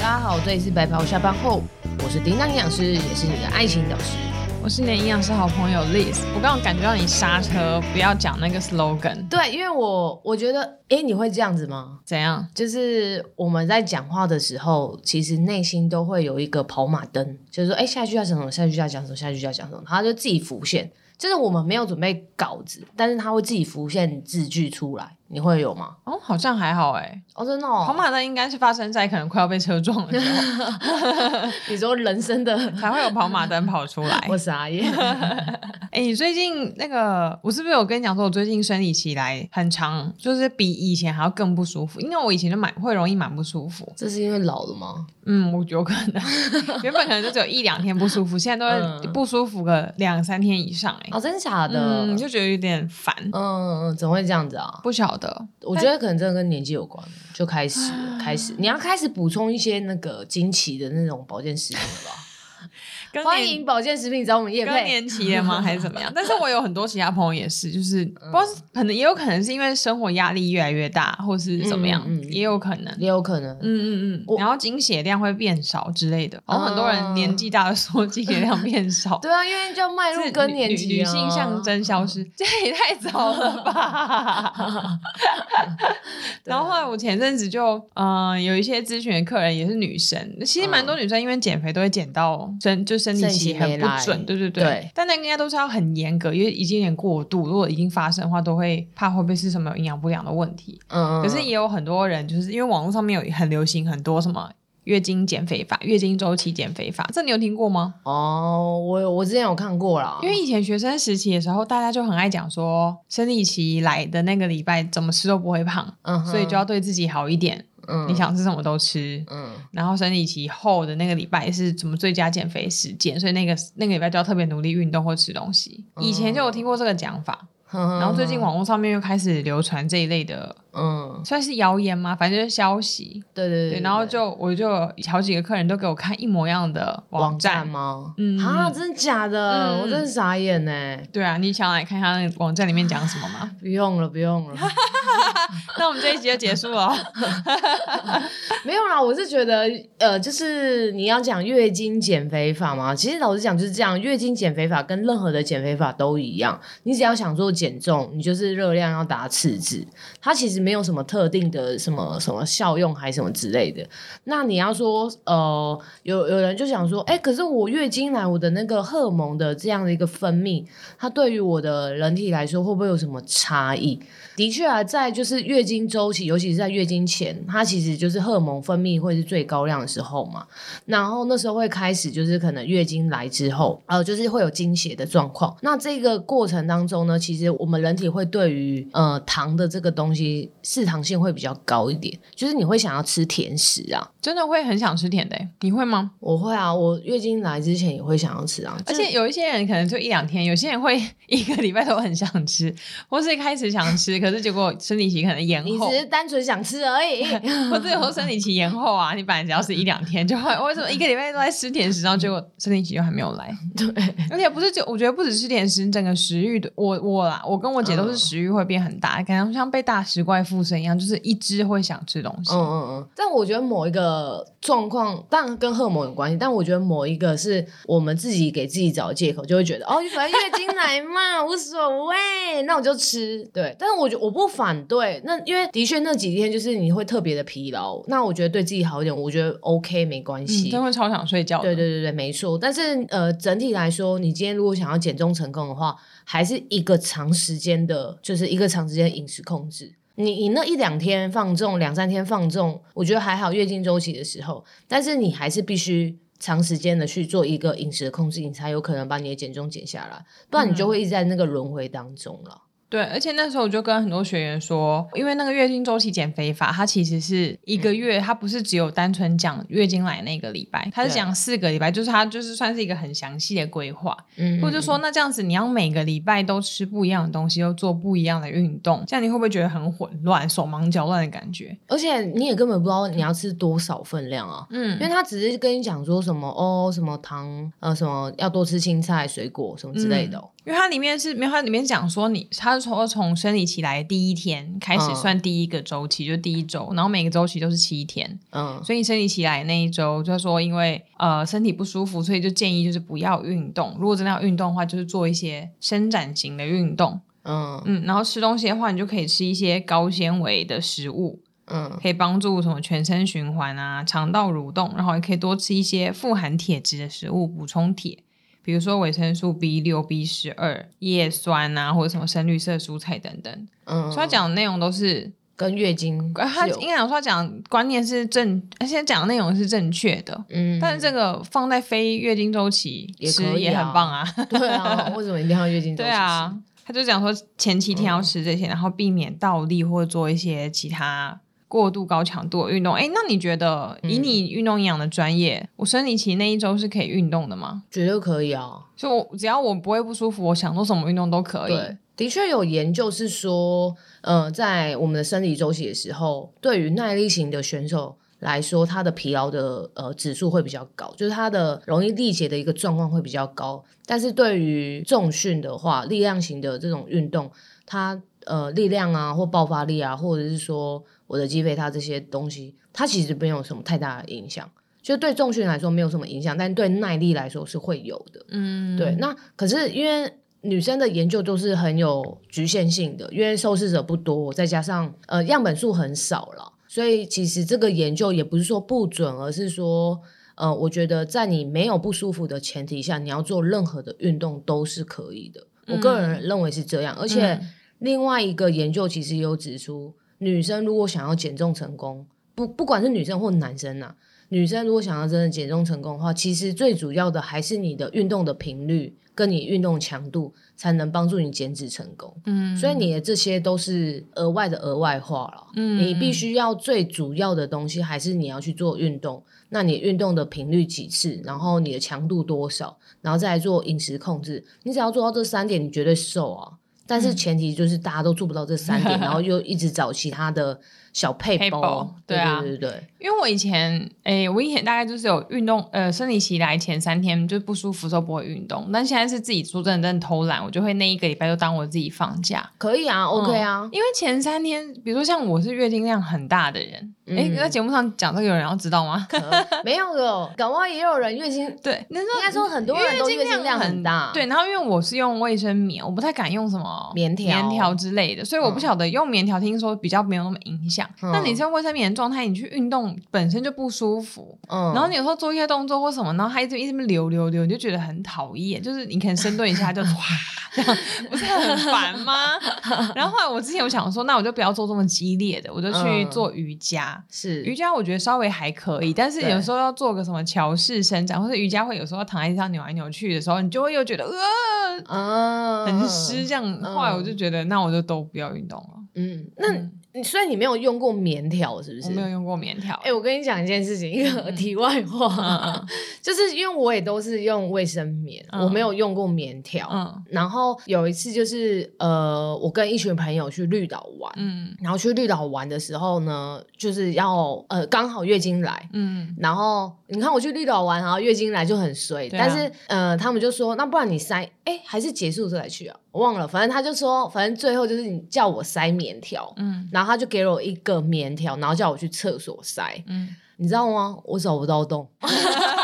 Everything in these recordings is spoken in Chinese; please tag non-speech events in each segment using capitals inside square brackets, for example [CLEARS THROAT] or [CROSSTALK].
大家好，这里是白袍下班后，我是叮当营养师，也是你的爱情导师。我是你的营养师好朋友 Liz。我刚刚感觉到你刹车，不要讲那个 slogan。对，因为我我觉得，诶，你会这样子吗？怎样？就是我们在讲话的时候，其实内心都会有一个跑马灯，就是说，诶，下一句要讲什么，下一句要讲什么，下一句要讲什么，它就自己浮现。就是我们没有准备稿子，但是它会自己浮现字句出来。你会有吗？哦，好像还好哎。哦，真的哦。跑马灯应该是发生在可能快要被车撞的时候。[LAUGHS] 你说人生的 [LAUGHS] 才会有跑马灯跑出来。[LAUGHS] 我傻眼。哎，你最近那个，我是不是有跟你讲说，我最近生理期来很长，就是比以前还要更不舒服？因为我以前就蛮会容易蛮不舒服。这是因为老了吗？嗯，我有可能。原本可能就只有一两天不舒服，现在都会不舒服个两三天以上。哎，哦，真的假的？嗯，就觉得有点烦。嗯嗯，怎么会这样子啊？不晓得。我觉得可能真的跟年纪有关，就开始开始，[SIGHS] 你要开始补充一些那个经期的那种保健食品了吧。欢迎保健食品找我们叶配。更年期了吗？还是怎么样？[LAUGHS] 但是我有很多其他朋友也是，就是不知道可能也有可能是因为生活压力越来越大，或是怎么样，嗯也有可能，也有可能。嗯嗯嗯。然后经血量会变少之类的。然后很多人年纪大的时候经血量变少。[LAUGHS] 对啊，因为就迈入更年期，女性象征消失，[LAUGHS] 这也太早了吧？然后后来我前阵子就嗯有一些咨询的客人也是女生，其实蛮多女生因为减肥都会减到身就。生理期很不准，对对对，对但那应该都是要很严格，因为已经有点过度。如果已经发生的话，都会怕会不会是什么营养不良的问题。嗯，可是也有很多人，就是因为网络上面有很流行很多什么月经减肥法、月经周期减肥法，这你有听过吗？哦，我我之前有看过啦。因为以前学生时期的时候，大家就很爱讲说，生理期来的那个礼拜怎么吃都不会胖，嗯，所以就要对自己好一点。嗯，你想吃什么都吃，嗯，然后生理期后的那个礼拜是什么最佳减肥时间，所以那个那个礼拜就要特别努力运动或吃东西。以前就有听过这个讲法。然后最近网络上面又开始流传这一类的，嗯，算是谣言吗？反正就是消息。对对对。然后就我就好几个客人都给我看一模一样的网站吗？嗯啊，真的假的？我真是傻眼呢。对啊，你想来看一下那个网站里面讲什么吗？[LAUGHS] 不用了，不用了。[LAUGHS] 那我们这一集就结束了。[LAUGHS] 没有啦，我是觉得，呃，就是你要讲月经减肥法嘛。其实老实讲就是这样，月经减肥法跟任何的减肥法都一样，你只要想做。减重，你就是热量要达赤字，它其实没有什么特定的什么什么效用，还是什么之类的。那你要说，呃，有有人就想说，哎，可是我月经来，我的那个荷尔蒙的这样的一个分泌，它对于我的人体来说，会不会有什么差异？的确啊，在就是月经周期，尤其是在月经前，它其实就是荷尔蒙分泌会是最高量的时候嘛。然后那时候会开始就是可能月经来之后，呃，就是会有经血的状况。那这个过程当中呢，其实我们人体会对于呃糖的这个东西嗜糖性会比较高一点，就是你会想要吃甜食啊，真的会很想吃甜的，你会吗？我会啊，我月经来之前也会想要吃啊，而且有一些人可能就一两天，有些人会 [LAUGHS] 一个礼拜都很想吃，或是一开始想吃，[LAUGHS] 可是结果生理期可能延后，你只是单纯想吃而已，[LAUGHS] 或者有时候生理期延后啊，你本来只要是一两天就会，为什么一个礼拜都在吃甜食，然后结果生理期又还没有来？对，而且不是就我觉得不止吃甜食，整个食欲的我我啦，我跟我姐都是食欲会变很大，感觉像被大食怪附身一样，就是一只会想吃东西。嗯嗯嗯。但我觉得某一个状况，当然跟荷尔蒙有关系，但我觉得某一个是我们自己给自己找借口，就会觉得哦，你反正月经来嘛，无所谓，那我就吃。[LAUGHS] 对，但是我觉我不反对，那因为的确那几天就是你会特别的疲劳，那我觉得对自己好一点，我觉得 OK 没关系。真、嗯、会超想睡觉。对对对对，没错。但是呃，整体来说，你今天如果想要减重成功的话，还是一个长时间的，就是一个长时间的饮食控制。你你那一两天放纵，两三天放纵，我觉得还好。月经周期的时候，但是你还是必须长时间的去做一个饮食的控制，你才有可能把你的减重减下来，不然你就会一直在那个轮回当中了。对，而且那时候我就跟很多学员说，因为那个月经周期减肥法，它其实是一个月，嗯、它不是只有单纯讲月经来那个礼拜，它是讲四个礼拜，就是它就是算是一个很详细的规划。嗯，或者说，那这样子你要每个礼拜都吃不一样的东西，又做不一样的运动，这样你会不会觉得很混乱、手忙脚乱的感觉？而且你也根本不知道你要吃多少分量啊。嗯，因为他只是跟你讲说什么哦，什么糖呃什么要多吃青菜、水果什么之类的。嗯因为它里面是没有，它里面讲说你，它是说从生理期来第一天开始算第一个周期，嗯、就第一周，然后每个周期都是七天，嗯，所以你生理期来那一周，就是说因为呃身体不舒服，所以就建议就是不要运动，如果真的要运动的话，就是做一些伸展型的运动，嗯。嗯，然后吃东西的话，你就可以吃一些高纤维的食物，嗯，可以帮助什么全身循环啊，肠道蠕动，然后也可以多吃一些富含铁质的食物，补充铁。比如说维生素 B 六、B 十二、叶酸啊，或者什么深绿色蔬菜等等。嗯，所以他讲的内容都是跟月经，他应该讲说他讲观念是正，而且讲的内容是正确的。嗯，但是这个放在非月经周期也可以，也很棒啊。[LAUGHS] 对啊，为什么一定要月经周期？[LAUGHS] 对啊，他就讲说前七天要吃这些，嗯、然后避免倒立或者做一些其他。过度高强度的运动，哎，那你觉得以你运动营养的专业，嗯、我生理期那一周是可以运动的吗？绝对可以啊！就我只要我不会不舒服，我想做什么运动都可以。对，的确有研究是说，呃，在我们的生理周期的时候，对于耐力型的选手来说，他的疲劳的呃指数会比较高，就是他的容易力竭的一个状况会比较高。但是对于重训的话，力量型的这种运动，它呃力量啊或爆发力啊，或者是说。我的肌肥大这些东西，它其实没有什么太大的影响，就对重训来说没有什么影响，但对耐力来说是会有的。嗯，对。那可是因为女生的研究都是很有局限性的，因为受试者不多，再加上呃样本数很少了，所以其实这个研究也不是说不准，而是说呃，我觉得在你没有不舒服的前提下，你要做任何的运动都是可以的。我个人认为是这样，嗯、而且另外一个研究其实也有指出。女生如果想要减重成功，不不管是女生或男生呐、啊，女生如果想要真的减重成功的话，其实最主要的还是你的运动的频率跟你运动强度，才能帮助你减脂成功。嗯，所以你的这些都是额外的额外化了。嗯，你必须要最主要的东西还是你要去做运动。那你运动的频率几次，然后你的强度多少，然后再来做饮食控制。你只要做到这三点，你绝对瘦啊。但是前提就是大家都做不到这三点，嗯、[LAUGHS] 然后又一直找其他的小配包，对啊，对对对。因为我以前，哎、欸，我以前大概就是有运动，呃，生理期来前三天就不舒服的时候不会运动，但现在是自己说真的真的偷懒，我就会那一个礼拜就当我自己放假，可以啊，OK 啊。因为前三天，比如说像我是月经量很大的人。哎，在节目上讲这个有人要知道吗？[LAUGHS] 没有的，搞不好也有人月经对，应该说很多人都月经量很大。对，然后因为我是用卫生棉，我不太敢用什么棉条、棉条之类的，所以我不晓得用棉条，听说比较没有那么影响。那你是用卫生棉的状态，你去运动本身就不舒服，嗯，然后你有时候做一些动作或什么，然后它一直一直流流流，你就觉得很讨厌。就是你可能深蹲一下就 [LAUGHS] 哇，这样不是很烦吗？然后后来我之前我想说，那我就不要做这么激烈的，我就去做瑜伽。是瑜伽，我觉得稍微还可以，但是有时候要做个什么桥式伸展，或者瑜伽会有时候躺在地上扭来扭去的时候，你就会又觉得呃，啊，很湿这样。后来我就觉得，那我就都不要运动了。嗯，那。嗯所以你没有用过棉条是不是？我没有用过棉条。哎，我跟你讲一件事情，一个题外话，[LAUGHS] 就是因为我也都是用卫生棉，我没有用过棉条。嗯，然后有一次就是呃，我跟一群朋友去绿岛玩，嗯，然后去绿岛玩的时候呢，就是要呃刚好月经来，嗯，然后你看我去绿岛玩，然后月经来就很衰，但是呃，他们就说那不然你塞，哎，还是结束再去啊。我忘了，反正他就说，反正最后就是你叫我塞棉条，嗯，然后他就给了我一个棉条，然后叫我去厕所塞，嗯，你知道吗？我找不到洞。[LAUGHS]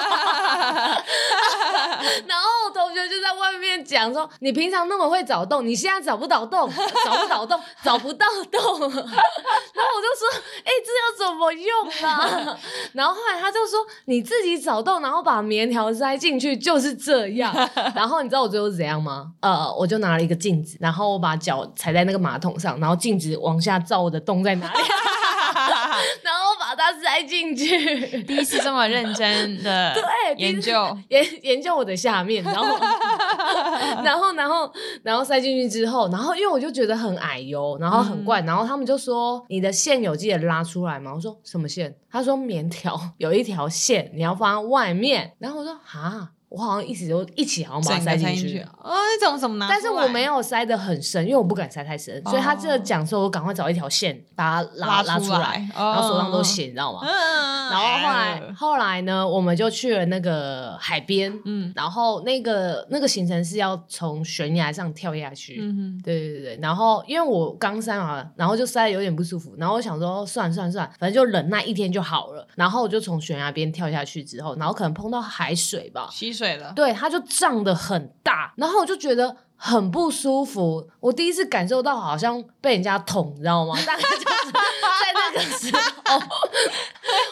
讲说：“你平常那么会找洞，你现在找不到洞，找不到洞，找不到洞。[LAUGHS] ”然后我就说：“哎、欸，这要怎么用啊？” [LAUGHS] 然后后来他就说：“你自己找洞，然后把棉条塞进去，就是这样。[LAUGHS] ”然后你知道我最后是怎样吗？呃，我就拿了一个镜子，然后我把脚踩在那个马桶上，然后镜子往下照我的洞在哪里。[LAUGHS] 然后把它塞进去，第一次这么认真的 [LAUGHS] 对研究研研究我的下面，然后 [LAUGHS] 然后然后然后塞进去之后，然后因为我就觉得很矮哟，然后很怪，嗯、然后他们就说，你的线有记得拉出来吗？我说什么线？他说棉条有一条线，你要放在外面。然后我说啊。我好像一直都一起好像把它塞进去。哦，你怎么怎么拿？但是我没有塞得很深，因为我不敢塞太深，哦、所以他这个讲说，我赶快找一条线把它拉拉出来，然后手上都血，你知道吗？嗯、然后后来、嗯、后来呢，我们就去了那个海边，嗯，然后那个那个行程是要从悬崖上跳下去，嗯哼，对对对，然后因为我刚塞完了，然后就塞的有点不舒服，然后我想说算了算了算了，反正就忍耐一天就好了，然后我就从悬崖边跳下去之后，然后可能碰到海水吧，吸对，它就胀得很大，然后我就觉得。很不舒服，我第一次感受到好像被人家捅，你知道吗？大概就是在那个时候，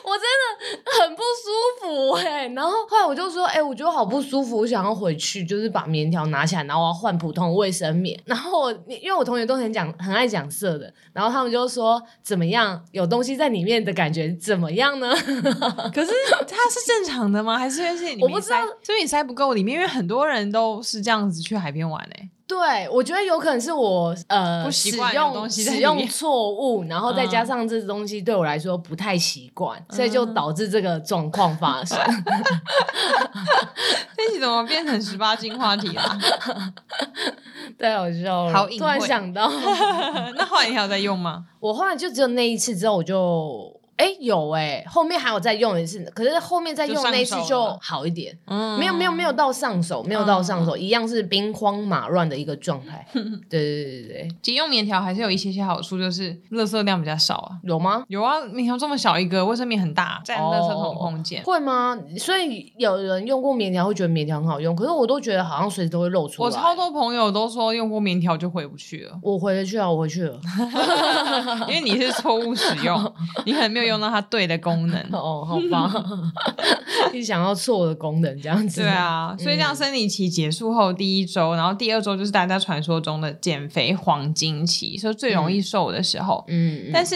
我真的很不舒服哎、欸。然后后来我就说，哎、欸，我觉得好不舒服，我想要回去，就是把棉条拿起来，然后我要换普通卫生棉。然后我因为我同学都很讲，很爱讲色的，然后他们就说怎么样，有东西在里面的感觉怎么样呢？[LAUGHS] 可是它是正常的吗？还是因为是里面塞？我不知道，所以你塞不够里面，因为很多人都是这样子去海边玩的、欸。对，我觉得有可能是我呃使用使用错误，然后再加上这东西对我来说不太习惯，嗯、所以就导致这个状况发生。[LAUGHS] 这期怎么变成十八禁话题了？[LAUGHS] 太好笑了，好突然想到，[LAUGHS] 那后来你还有在用吗？我后来就只有那一次之后我就。哎，有哎，后面还有再用一次，可是后面再用那一次就好一点，嗯，没有没有没有到上手，没有到上手，一样是兵荒马乱的一个状态。[LAUGHS] 对对对对对，急用棉条还是有一些些好处，就是垃圾量比较少啊。有吗？有啊，棉条这么小一个，卫生棉很大，占垃圾桶空间。会吗？所以有人用过棉条会觉得棉条很好用，可是我都觉得好像随时都会漏出来。我超多朋友都说用过棉条就回不去了。我回得去啊，我回去了，[LAUGHS] 因为你是错误使用，[LAUGHS] 你可能没有用到它对的。功能。[LAUGHS] 哦，好吧，[LAUGHS] 你想要错的功能这样子，对啊，所以这样生理期结束后第一周，嗯、然后第二周就是大家传说中的减肥黄金期，所以最容易瘦的时候。嗯，但是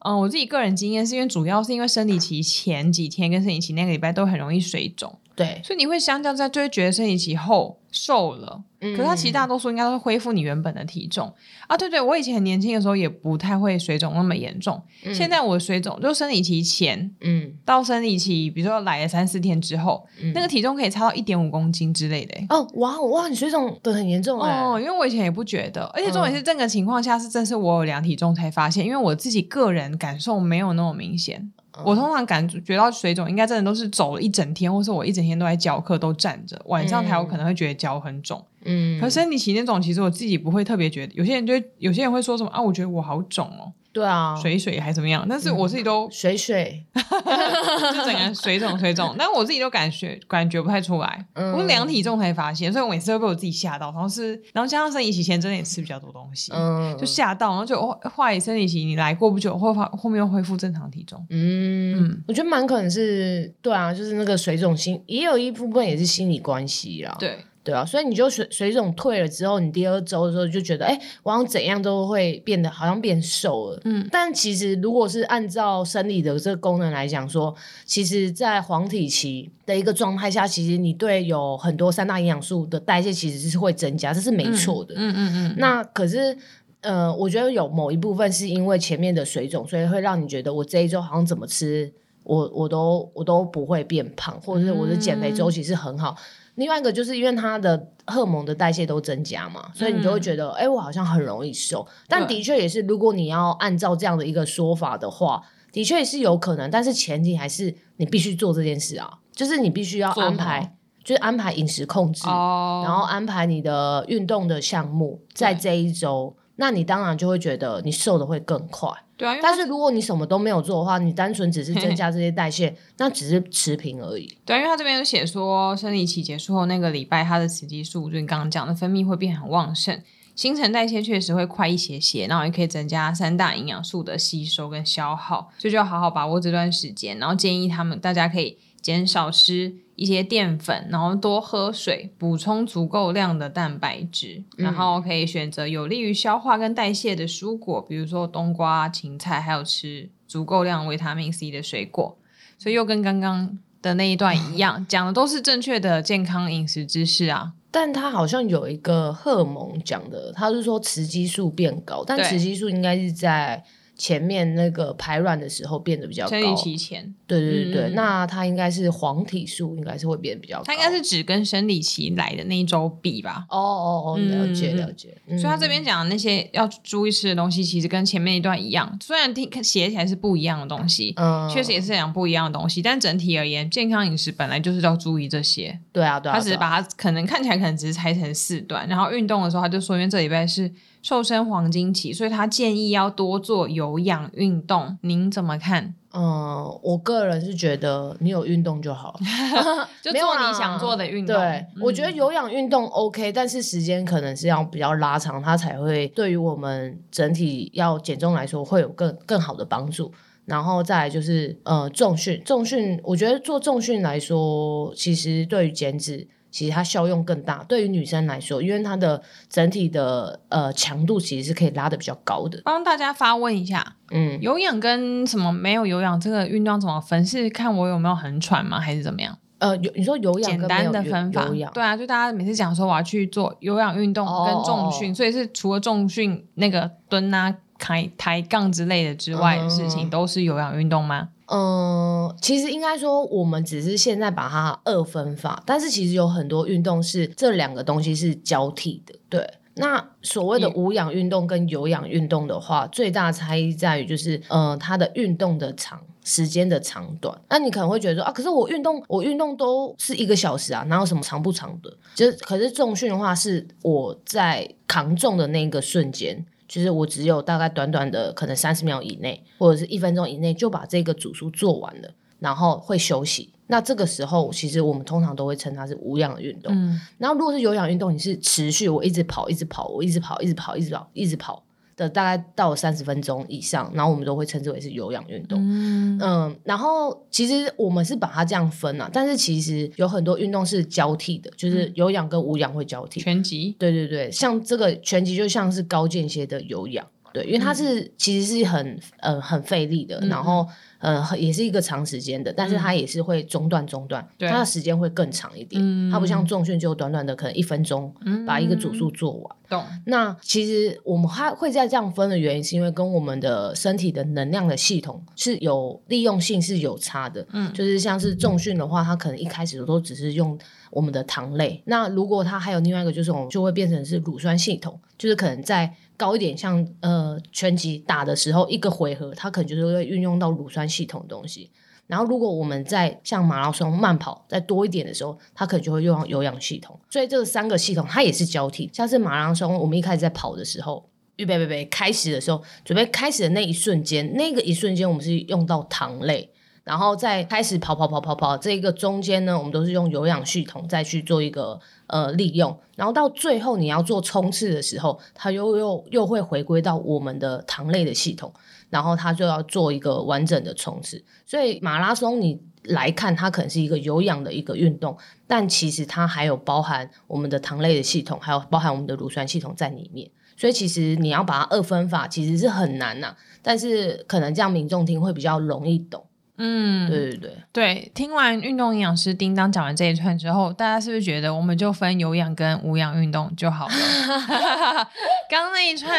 嗯，我自己个人经验是因为主要是因为生理期前几天跟生理期那个礼拜都很容易水肿，对，所以你会相较在就会觉得生理期后瘦了。可是它其实大多数应该都会恢复你原本的体重啊！对对，我以前很年轻的时候也不太会水肿那么严重。嗯、现在我水肿就生理期前，嗯，到生理期，比如说来了三四天之后，嗯、那个体重可以差到一点五公斤之类的。哦，哇哇，你水肿的很严重哦！因为我以前也不觉得，而且重点是这个情况下是正是我有量体重才发现，因为我自己个人感受没有那么明显。我通常感觉到水肿，应该真的都是走了一整天，或是我一整天都在教课都站着，晚上才有可能会觉得脚很肿。嗯，可是生理期那种，其实我自己不会特别觉得。有些人就会，有些人会说什么啊，我觉得我好肿哦。对啊，水水还怎么样？但是我自己都、嗯、水水，[LAUGHS] 就整个水肿水肿，[LAUGHS] 但我自己都感觉感觉不太出来。嗯、我是量体重才发现，所以我每次都被我自己吓到。然后是，然后加上生理期前真的也吃比较多东西，嗯，就吓到，然后就后来生理期你来过不久，后后面又恢复正常体重。嗯，嗯我觉得蛮可能是对啊，就是那个水肿心也有一部分也是心理关系啦。对。对啊，所以你就水水肿退了之后，你第二周的时候就觉得，哎，我好像怎样都会变得好像变瘦了。嗯，但其实如果是按照生理的这个功能来讲说，其实，在黄体期的一个状态下，其实你对有很多三大营养素的代谢其实是会增加，这是没错的。嗯嗯嗯。嗯，那可是，呃，我觉得有某一部分是因为前面的水肿，所以会让你觉得我这一周好像怎么吃，我我都我都不会变胖，或者是我的减肥周期是很好。嗯另外一个就是因为它的荷尔蒙的代谢都增加嘛，所以你就会觉得，哎、嗯欸，我好像很容易瘦。但的确也是，如果你要按照这样的一个说法的话，的确也是有可能。但是前提还是你必须做这件事啊，就是你必须要安排，就是安排饮食控制，哦、然后安排你的运动的项目，在这一周，对那你当然就会觉得你瘦的会更快。对啊，但是如果你什么都没有做的话，你单纯只是增加 [LAUGHS] 这些代谢，那只是持平而已。对啊，因为他这边有写说，生理期结束后那个礼拜，他的雌激素就你刚刚讲的分泌会变很旺盛，新陈代谢确实会快一些些，然后也可以增加三大营养素的吸收跟消耗，所以就要好好把握这段时间，然后建议他们大家可以。减少吃一些淀粉，然后多喝水，补充足够量的蛋白质，嗯、然后可以选择有利于消化跟代谢的蔬果，比如说冬瓜、芹菜，还有吃足够量维他命 C 的水果。所以又跟刚刚的那一段一样，讲的都是正确的健康饮食知识啊。但他好像有一个荷尔蒙讲的，他是说雌激素变高，但雌激素应该是在。前面那个排卵的时候变得比较高，生理期前，对对对对，嗯、那它应该是黄体素应该是会变得比较高，它应该是只跟生理期来的那一周比吧？哦哦哦，了解了解。嗯、所以他这边讲的那些要注意吃的东西，其实跟前面一段一样，虽然听写起来是不一样的东西，嗯，确实也是讲不一样的东西，但整体而言，健康饮食本来就是要注意这些。对啊，对啊，他只是把它可能看起来可能只是拆成四段，然后运动的时候他就说，因为这礼拜是。瘦身黄金期，所以他建议要多做有氧运动。您怎么看？嗯，我个人是觉得你有运动就好，[LAUGHS] [LAUGHS] 就做你想做的运动。对，嗯、我觉得有氧运动 OK，但是时间可能是要比较拉长，它才会对于我们整体要减重来说会有更更好的帮助。然后再来就是呃重训，重训我觉得做重训来说，其实对于减脂。其实它效用更大，对于女生来说，因为它的整体的呃强度其实是可以拉的比较高的。帮大家发问一下，嗯，有氧跟什么没有有氧这个运动怎么分？是看我有没有很喘吗？还是怎么样？呃，有你说有氧有简单的分法，对啊，就大家每次讲说我要去做有氧运动跟重训，哦、所以是除了重训那个蹲啊、抬抬杠之类的之外的事情，嗯、都是有氧运动吗？嗯，其实应该说，我们只是现在把它二分法，但是其实有很多运动是这两个东西是交替的。对，那所谓的无氧运动跟有氧运动的话，最大差异在于就是，呃，它的运动的长时间的长短。那你可能会觉得说啊，可是我运动我运动都是一个小时啊，哪有什么长不长的？就是，可是重训的话，是我在扛重的那个瞬间。就是我只有大概短短的可能三十秒以内，或者是一分钟以内就把这个组数做完了，然后会休息。那这个时候，其实我们通常都会称它是无氧运动。嗯，然后如果是有氧运动，你是持续我一直跑，一直跑，我一直跑，一直跑，一直跑，一直跑。的大概到三十分钟以上，然后我们都会称之为是有氧运动。嗯，嗯，然后其实我们是把它这样分啊，但是其实有很多运动是交替的，就是有氧跟无氧会交替。拳击，对对对，像这个拳击就像是高间歇的有氧，对，因为它是、嗯、其实是很呃很费力的，嗯、然后。呃，也是一个长时间的，但是它也是会中断中断，嗯、它的时间会更长一点。嗯、它不像重训就短短的可能一分钟，把一个组数做完。懂、嗯。那其实我们还会在这样分的原因，是因为跟我们的身体的能量的系统是有利用性是有差的。嗯，就是像是重训的话，它可能一开始都只是用我们的糖类。那如果它还有另外一个，就是我们就会变成是乳酸系统，就是可能在。高一点，像呃拳击打的时候，一个回合它可能就是会运用到乳酸系统的东西。然后如果我们在像马拉松慢跑再多一点的时候，它可能就会用到有氧系统。所以这三个系统它也是交替。像是马拉松，我们一开始在跑的时候，预备备备开始的时候，准备开始的那一瞬间，那个一瞬间我们是用到糖类。然后再开始跑跑跑跑跑，这个中间呢，我们都是用有氧系统再去做一个呃利用，然后到最后你要做冲刺的时候，它又又又会回归到我们的糖类的系统，然后它就要做一个完整的冲刺。所以马拉松你来看，它可能是一个有氧的一个运动，但其实它还有包含我们的糖类的系统，还有包含我们的乳酸系统在里面。所以其实你要把它二分法，其实是很难呐、但是可能这样民众听会比较容易懂。嗯，对对对对，听完运动营养师叮当讲完这一串之后，大家是不是觉得我们就分有氧跟无氧运动就好了？[LAUGHS] 刚刚那一串，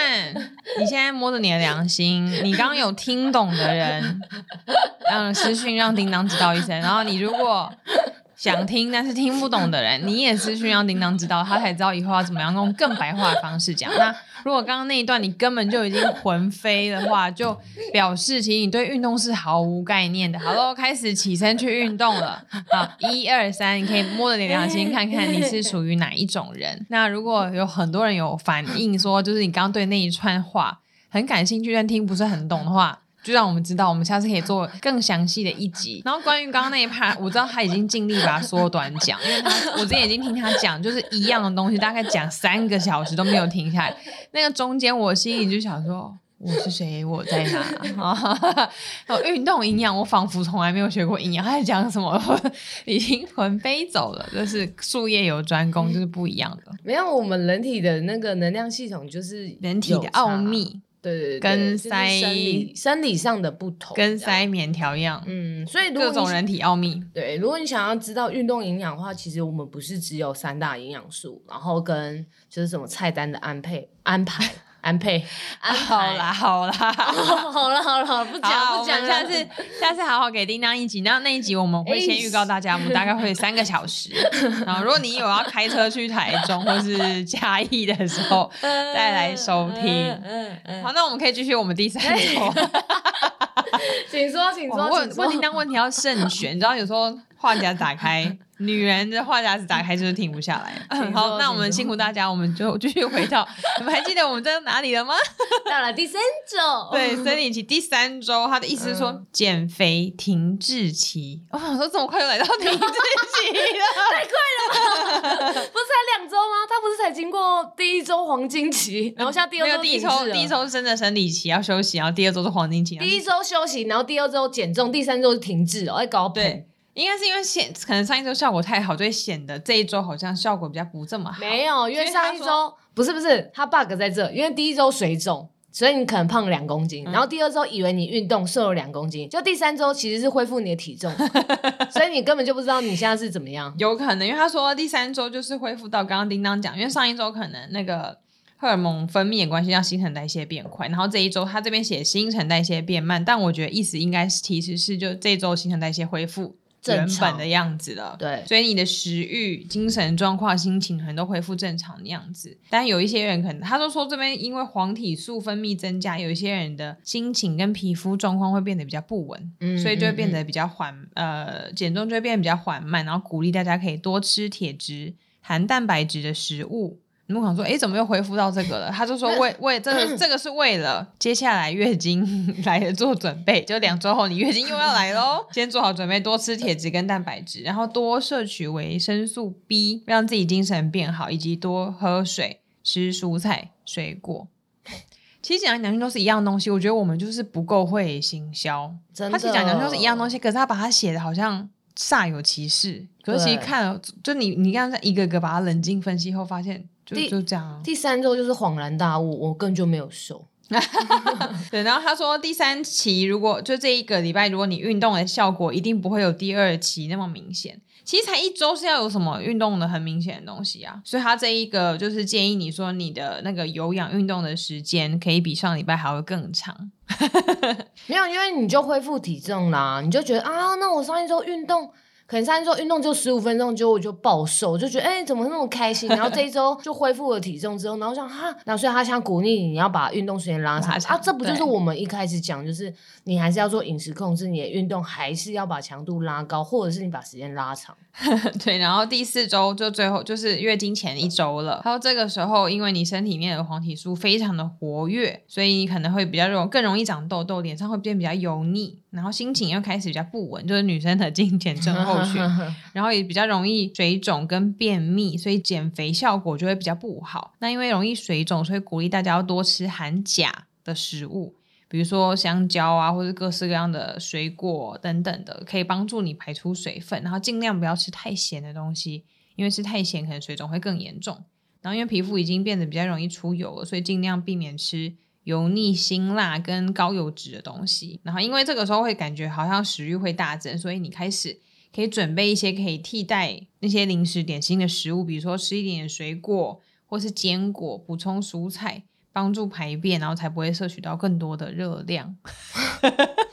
你现在摸着你的良心，你刚刚有听懂的人，[LAUGHS] 让私讯让叮当知道一声，然后你如果。想听但是听不懂的人，你也是需要叮当知道，他才知道以后要怎么样用更白话的方式讲。那如果刚刚那一段你根本就已经魂飞的话，就表示其实你对运动是毫无概念的。好喽，开始起身去运动了。好，一二三，你可以摸着你良心看看你是属于哪一种人。那如果有很多人有反应说，就是你刚刚对那一串话很感兴趣，但听不是很懂的话。就让我们知道，我们下次可以做更详细的一集。[LAUGHS] 然后关于刚刚那一 part，我知道他已经尽力把它缩短讲，因为他我之前已经听他讲，就是一样的东西，大概讲三个小时都没有停下来。那个中间，我心里就想说，我是谁？我在哪？啊，[LAUGHS] 运动营养，我仿佛从来没有学过营养，他在讲什么？已经魂飞走了。就是术业有专攻，就是不一样的。没有，我们人体的那个能量系统就是人体的奥秘。对对对，跟塞生理生理上的不同，跟塞棉条一样。嗯，所以各种人体奥秘。对，如果你想要知道运动营养的话，其实我们不是只有三大营养素，然后跟就是什么菜单的安配安排，安配，安好啦好啦，好了好了，不讲不讲，下次下次好好给叮当一集，然后那一集我们会先预告大家，[LAUGHS] 我们大概会三个小时。然后如果你有要开车去台中或是嘉义的时候，[LAUGHS] 再来收听。好，那我们可以继续我们第三周。[LAUGHS] 请说，请说，问问叮当问题要慎选，你知道有时候话匣打开。女人的话匣子打开就是停不下来。[LAUGHS] 好，那我们辛苦大家，我们就继续回到。[LAUGHS] 你们还记得我们在哪里了吗？[LAUGHS] 到了第三周。对，生理期第三周，他的意思是说减肥停滞期。我想说这么快就来到停滞期了，太快了吧？不是才两周吗？他不是才经过第一周黄金期，然后现在第二周。第一周第一周是真的生理期要休息，然后第二周是黄金期。第一周休息，然后第二周减重，第三周是停滞哦，哎搞对。应该是因为显可能上一周效果太好，所以显得这一周好像效果比较不这么好。没有，因为上一周不是不是，它 bug 在这，因为第一周水肿，所以你可能胖了两公斤，嗯、然后第二周以为你运动瘦了两公斤，就第三周其实是恢复你的体重，[LAUGHS] 所以你根本就不知道你现在是怎么样。有可能，因为他说第三周就是恢复到刚刚叮当讲，因为上一周可能那个荷尔蒙分泌的关系让新陈代谢变快，然后这一周他这边写新陈代谢变慢，但我觉得意思应该是其实是就这一周新陈代谢恢复。原本的样子了，对，所以你的食欲、精神状况、心情可能都恢复正常的样子。但有一些人可能，他都说这边因为黄体素分泌增加，有一些人的心情跟皮肤状况会变得比较不稳，嗯，所以就会变得比较缓，呃，减重就会变得比较缓慢。然后鼓励大家可以多吃铁质、含蛋白质的食物。你们可能说，哎，怎么又恢复到这个了？他就说为，为为这个这个是为了 [CLEARS THROAT] 接下来月经 [LAUGHS] 来了做准备，就两周后你月经又要来喽，先做好准备，多吃铁质跟蛋白质，然后多摄取维生素 B，让自己精神变好，以及多喝水、吃蔬菜、水果。其实讲来讲去都是一样东西，我觉得我们就是不够会行销。真的，他其实讲讲都是一样东西，可是他把它写的好像煞有其事。可是其实看，就你你刚才一个个把它冷静分析后，发现。就就这样、啊，第三周就是恍然大悟，我根本就没有瘦。[LAUGHS] 对，然后他说第三期如果就这一个礼拜，如果你运动的效果一定不会有第二期那么明显。其实才一周是要有什么运动的很明显的东西啊？所以他这一个就是建议你说你的那个有氧运动的时间可以比上礼拜还会更长。[LAUGHS] 没有，因为你就恢复体重啦，你就觉得啊，那我上一周运动。可能上一周运动就十五分钟，结果我就暴瘦，就觉得哎、欸，怎么那么开心？然后这一周就恢复了体重之后，然后想哈，然后所以他想鼓励你，你要把运动时间拉长啊，这不就是我们一开始讲，就是你还是要做饮食控制，你的运动还是要把强度拉高，或者是你把时间拉长。[LAUGHS] 对，然后第四周就最后就是月经前一周了，然后这个时候因为你身体里面的黄体素非常的活跃，所以你可能会比较容更容易长痘痘，脸上会变比较油腻。然后心情又开始比较不稳，就是女生的经前症候群，[LAUGHS] 然后也比较容易水肿跟便秘，所以减肥效果就会比较不好。那因为容易水肿，所以鼓励大家要多吃含钾的食物，比如说香蕉啊，或者各式各样的水果等等的，可以帮助你排出水分。然后尽量不要吃太咸的东西，因为吃太咸可能水肿会更严重。然后因为皮肤已经变得比较容易出油了，所以尽量避免吃。油腻、辛辣跟高油脂的东西，然后因为这个时候会感觉好像食欲会大增，所以你开始可以准备一些可以替代那些零食点心的食物，比如说吃一点点水果或是坚果，补充蔬菜，帮助排便，然后才不会摄取到更多的热量。[LAUGHS]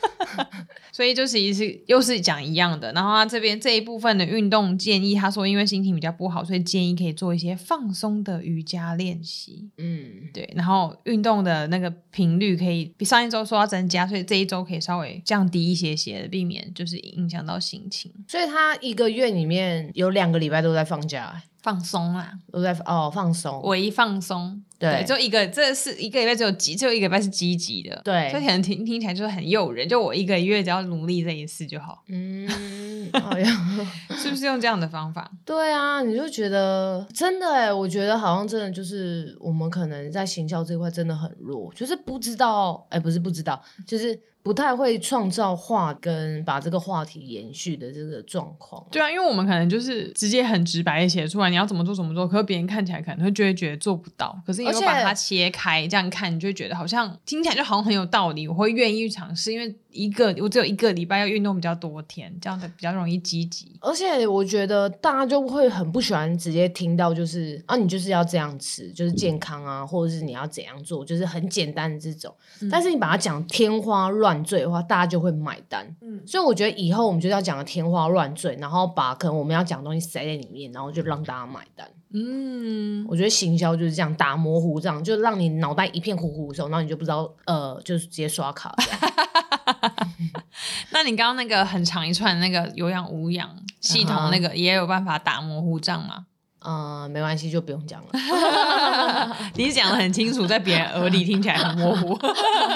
所以就是一是又是讲一样的，然后他这边这一部分的运动建议，他说因为心情比较不好，所以建议可以做一些放松的瑜伽练习。嗯，对，然后运动的那个频率可以比上一周说要增加，所以这一周可以稍微降低一些些，避免就是影响到心情。所以他一个月里面有两个礼拜都在放假。放松啦，都在哦放松，唯一放松，对，就一个，这是一个礼拜只有积，只有一个礼拜是积极的，对，所以可能听听起来就是很诱人，就我一个月只要努力这一次就好，嗯，[LAUGHS] 好像 [LAUGHS] 是不是用这样的方法？对啊，你就觉得真的哎，我觉得好像真的就是我们可能在行销这一块真的很弱，就是不知道，哎，不是不知道，就是不太会创造话跟把这个话题延续的这个状况。对啊，因为我们可能就是直接很直白的写出来，你要怎么做怎么做，可是别人看起来可能会就会觉得做不到。可是你又把它切开这样看，你就会觉得好像听起来就好像很有道理，我会愿意去尝试，因为。一个我只有一个礼拜要运动比较多天，这样子比较容易积极。而且我觉得大家就会很不喜欢直接听到就是啊，你就是要这样吃，就是健康啊，或者是你要怎样做，就是很简单的这种。嗯、但是你把它讲天花乱坠的话，大家就会买单。嗯，所以我觉得以后我们就要讲的天花乱坠，然后把可能我们要讲的东西塞在里面，然后就让大家买单。嗯，我觉得行销就是这样打模糊，这样就让你脑袋一片糊糊的时候，然后你就不知道呃，就是直接刷卡。[LAUGHS] 那你刚刚那个很长一串那个有氧无氧系统，那个也有办法打模糊仗吗？嗯、呃，没关系，就不用讲了。[LAUGHS] 你讲的很清楚，在别人耳里听起来很模糊。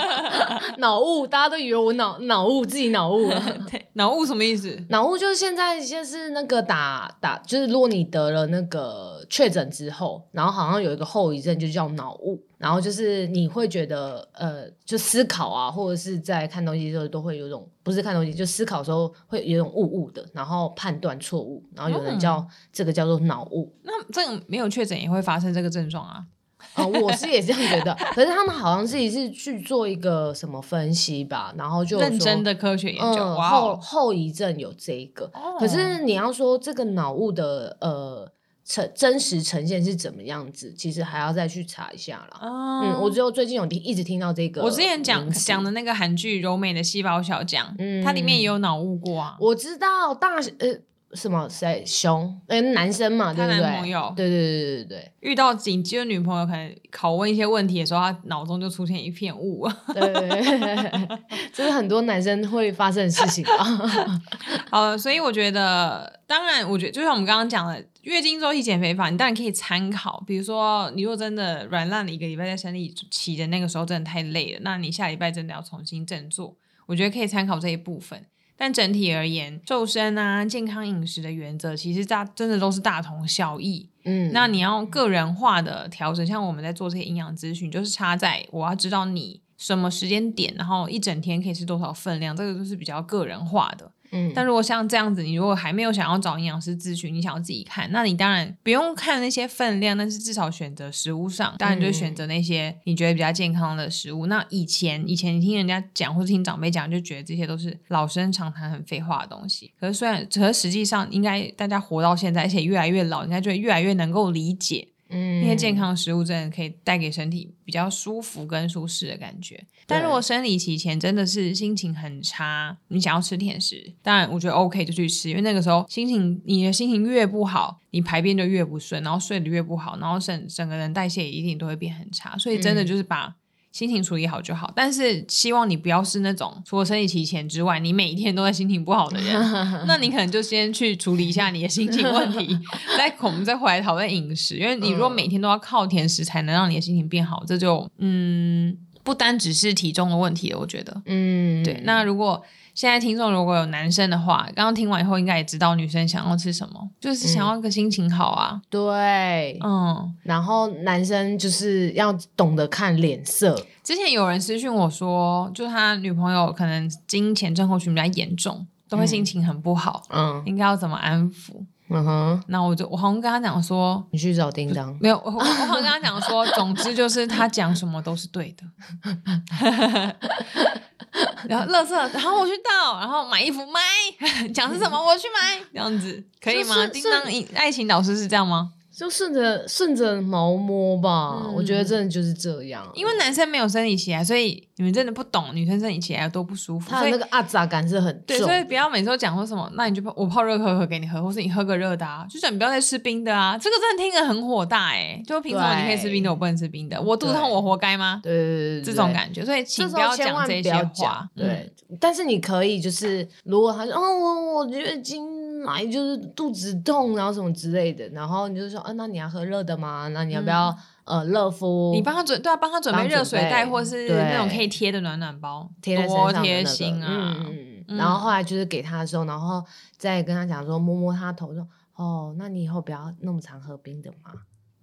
[LAUGHS] 脑雾，大家都以为我脑脑雾，自己脑雾了。对，脑雾什么意思？脑雾就是现在就是那个打打，就是如果你得了那个确诊之后，然后好像有一个后遗症，就叫脑雾。然后就是你会觉得呃，就思考啊，或者是在看东西的时候都会有种不是看东西，就思考的时候会有种雾雾的，然后判断错误，然后有人叫、嗯、这个叫做脑雾。那这个没有确诊也会发生这个症状啊？啊、呃，我是也这样觉得。可是他们好像自己是去做一个什么分析吧，然后就认真的科学研究，嗯、后后遗症有这一个。哦、可是你要说这个脑雾的呃。呈真实呈现是怎么样子？其实还要再去查一下啦。哦、嗯，我只有最近有听，一直听到这个。我之前讲讲的那个韩剧《柔美的细胞小将》，嗯，它里面也有脑雾过啊。我知道大呃。什么谁熊？哎，男生嘛，对不对？男朋友，对对对对对对。遇到紧急的女朋友，可能拷问一些问题的时候，他脑中就出现一片雾。对，对，对，[LAUGHS] 这是很多男生会发生的事情啊。[LAUGHS] 好，所以我觉得，当然，我觉得就像我们刚刚讲的，月经周期减肥法，你当然可以参考。比如说，你如果真的软烂了一个礼拜，在生理期的那个时候真的太累了，那你下礼拜真的要重新振作，我觉得可以参考这一部分。但整体而言，瘦身啊、健康饮食的原则，其实大真的都是大同小异。嗯，那你要个人化的调整，像我们在做这些营养咨询，就是差在我要知道你什么时间点，然后一整天可以吃多少分量，这个都是比较个人化的。嗯，但如果像这样子，你如果还没有想要找营养师咨询，你想要自己看，那你当然不用看那些分量，但是至少选择食物上，当然就选择那些你觉得比较健康的食物。嗯、那以前以前你听人家讲或者听长辈讲，就觉得这些都是老生常谈、很废话的东西。可是虽然，可是实际上，应该大家活到现在，而且越来越老，应该就会越来越能够理解。嗯，那些健康食物真的可以带给身体比较舒服跟舒适的感觉。但如果生理期前真的是心情很差，你想要吃甜食，当然我觉得 OK 就去吃，因为那个时候心情你的心情越不好，你排便就越不顺，然后睡得越不好，然后整整个人代谢也一定都会变很差。所以真的就是把。心情处理好就好，但是希望你不要是那种除了生理期前之外，你每一天都在心情不好的人。[LAUGHS] 那你可能就先去处理一下你的心情问题，[LAUGHS] 再我们再回来讨论饮食。因为你如果每天都要靠甜食才能让你的心情变好，这就嗯，不单只是体重的问题了。我觉得，嗯，对。那如果现在听众如果有男生的话，刚刚听完以后应该也知道女生想要吃什么，就是想要个心情好啊。嗯、对，嗯，然后男生就是要懂得看脸色。之前有人私讯我说，就他女朋友可能经前症候群比较严重，都会心情很不好。嗯，应该要怎么安抚？嗯哼，那我就我好像跟他讲说，你去找叮当。[LAUGHS] 没有，我我好像跟他讲说，总之就是他讲什么都是对的。[LAUGHS] 然后，乐色，然后我去倒，然后买衣服，买，[LAUGHS] 讲是什么，我去买，这样子可以吗？叮当，爱情导师是这样吗？就顺着顺着毛摸吧，嗯、我觉得真的就是这样。因为男生没有生理期啊，所以你们真的不懂女生生理期来有多不舒服。他的那个阿杂感是很重。对，所以不要每次都讲说什么，那你就泡我泡热可可给你喝，或是你喝个热的啊，就算你不要再吃冰的啊。这个真的听着很火大哎、欸，就凭什么你可以吃冰的，我不能吃冰的？我肚子痛，我活该吗？对对对对，这种感觉。所以请不要讲这些话。对，但是你可以就是，如果他说哦，我我月经。来就是肚子痛，然后什么之类的，然后你就说，啊，那你要喝热的吗？那你要不要、嗯、呃热敷？你帮他准对啊，帮他准备热水袋，或是那种可以贴的暖暖包，贴在身上、贴心啊！嗯嗯。然后后来就是给他的时候，然后再跟他讲说，摸摸他头说，哦，那你以后不要那么常喝冰的嘛，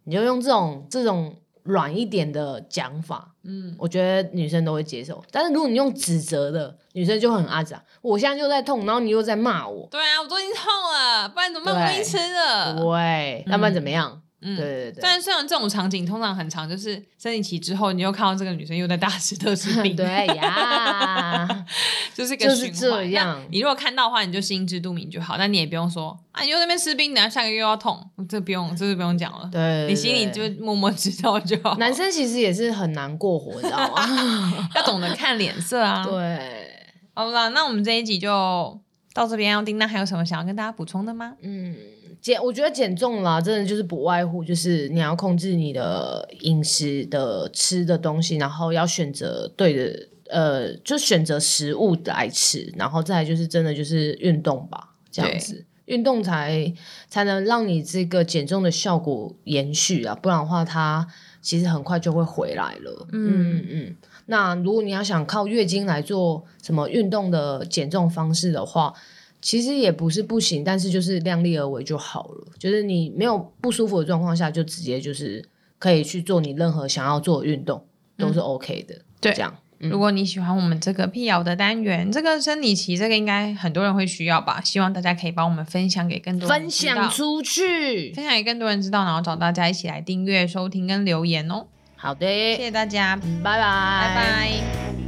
你就用这种这种软一点的讲法，嗯，我觉得女生都会接受。但是如果你用指责的，女生就很阿杂。我现在就在痛，然后你又在骂我。对啊，我都已经痛了，不然怎么办？我已经吃了。对，那不然怎么样？嗯，对对对。但是虽然这种场景通常很长，就是生理期之后，你又看到这个女生又在大吃特吃冰。[LAUGHS] 对呀，[LAUGHS] 就是个就是这样。你如果看到的话，你就心知肚明就好。但你也不用说啊，你又在那边吃冰，等下下个月又要痛，这不用，这是不用讲了。对，你心里就默默知道就好。男生其实也是很难过活，你知道吗？要懂得看脸色啊。对，好了，那我们这一集就到这边。丁娜还有什么想要跟大家补充的吗？嗯。减，我觉得减重啦，真的就是不外乎就是你要控制你的饮食的吃的东西，然后要选择对的，呃，就选择食物来吃，然后再来就是真的就是运动吧，这样子，运动才才能让你这个减重的效果延续啊，不然的话它其实很快就会回来了。嗯嗯嗯。那如果你要想靠月经来做什么运动的减重方式的话，其实也不是不行，但是就是量力而为就好了。就是你没有不舒服的状况下，就直接就是可以去做你任何想要做的运动，都是 OK 的。对、嗯，这样、嗯。如果你喜欢我们这个辟谣的单元，这个生理期，这个应该很多人会需要吧？希望大家可以帮我们分享给更多人，分享出去，分享给更多人知道，然后找大家一起来订阅、收听跟留言哦。好的，谢谢大家，拜拜，拜拜。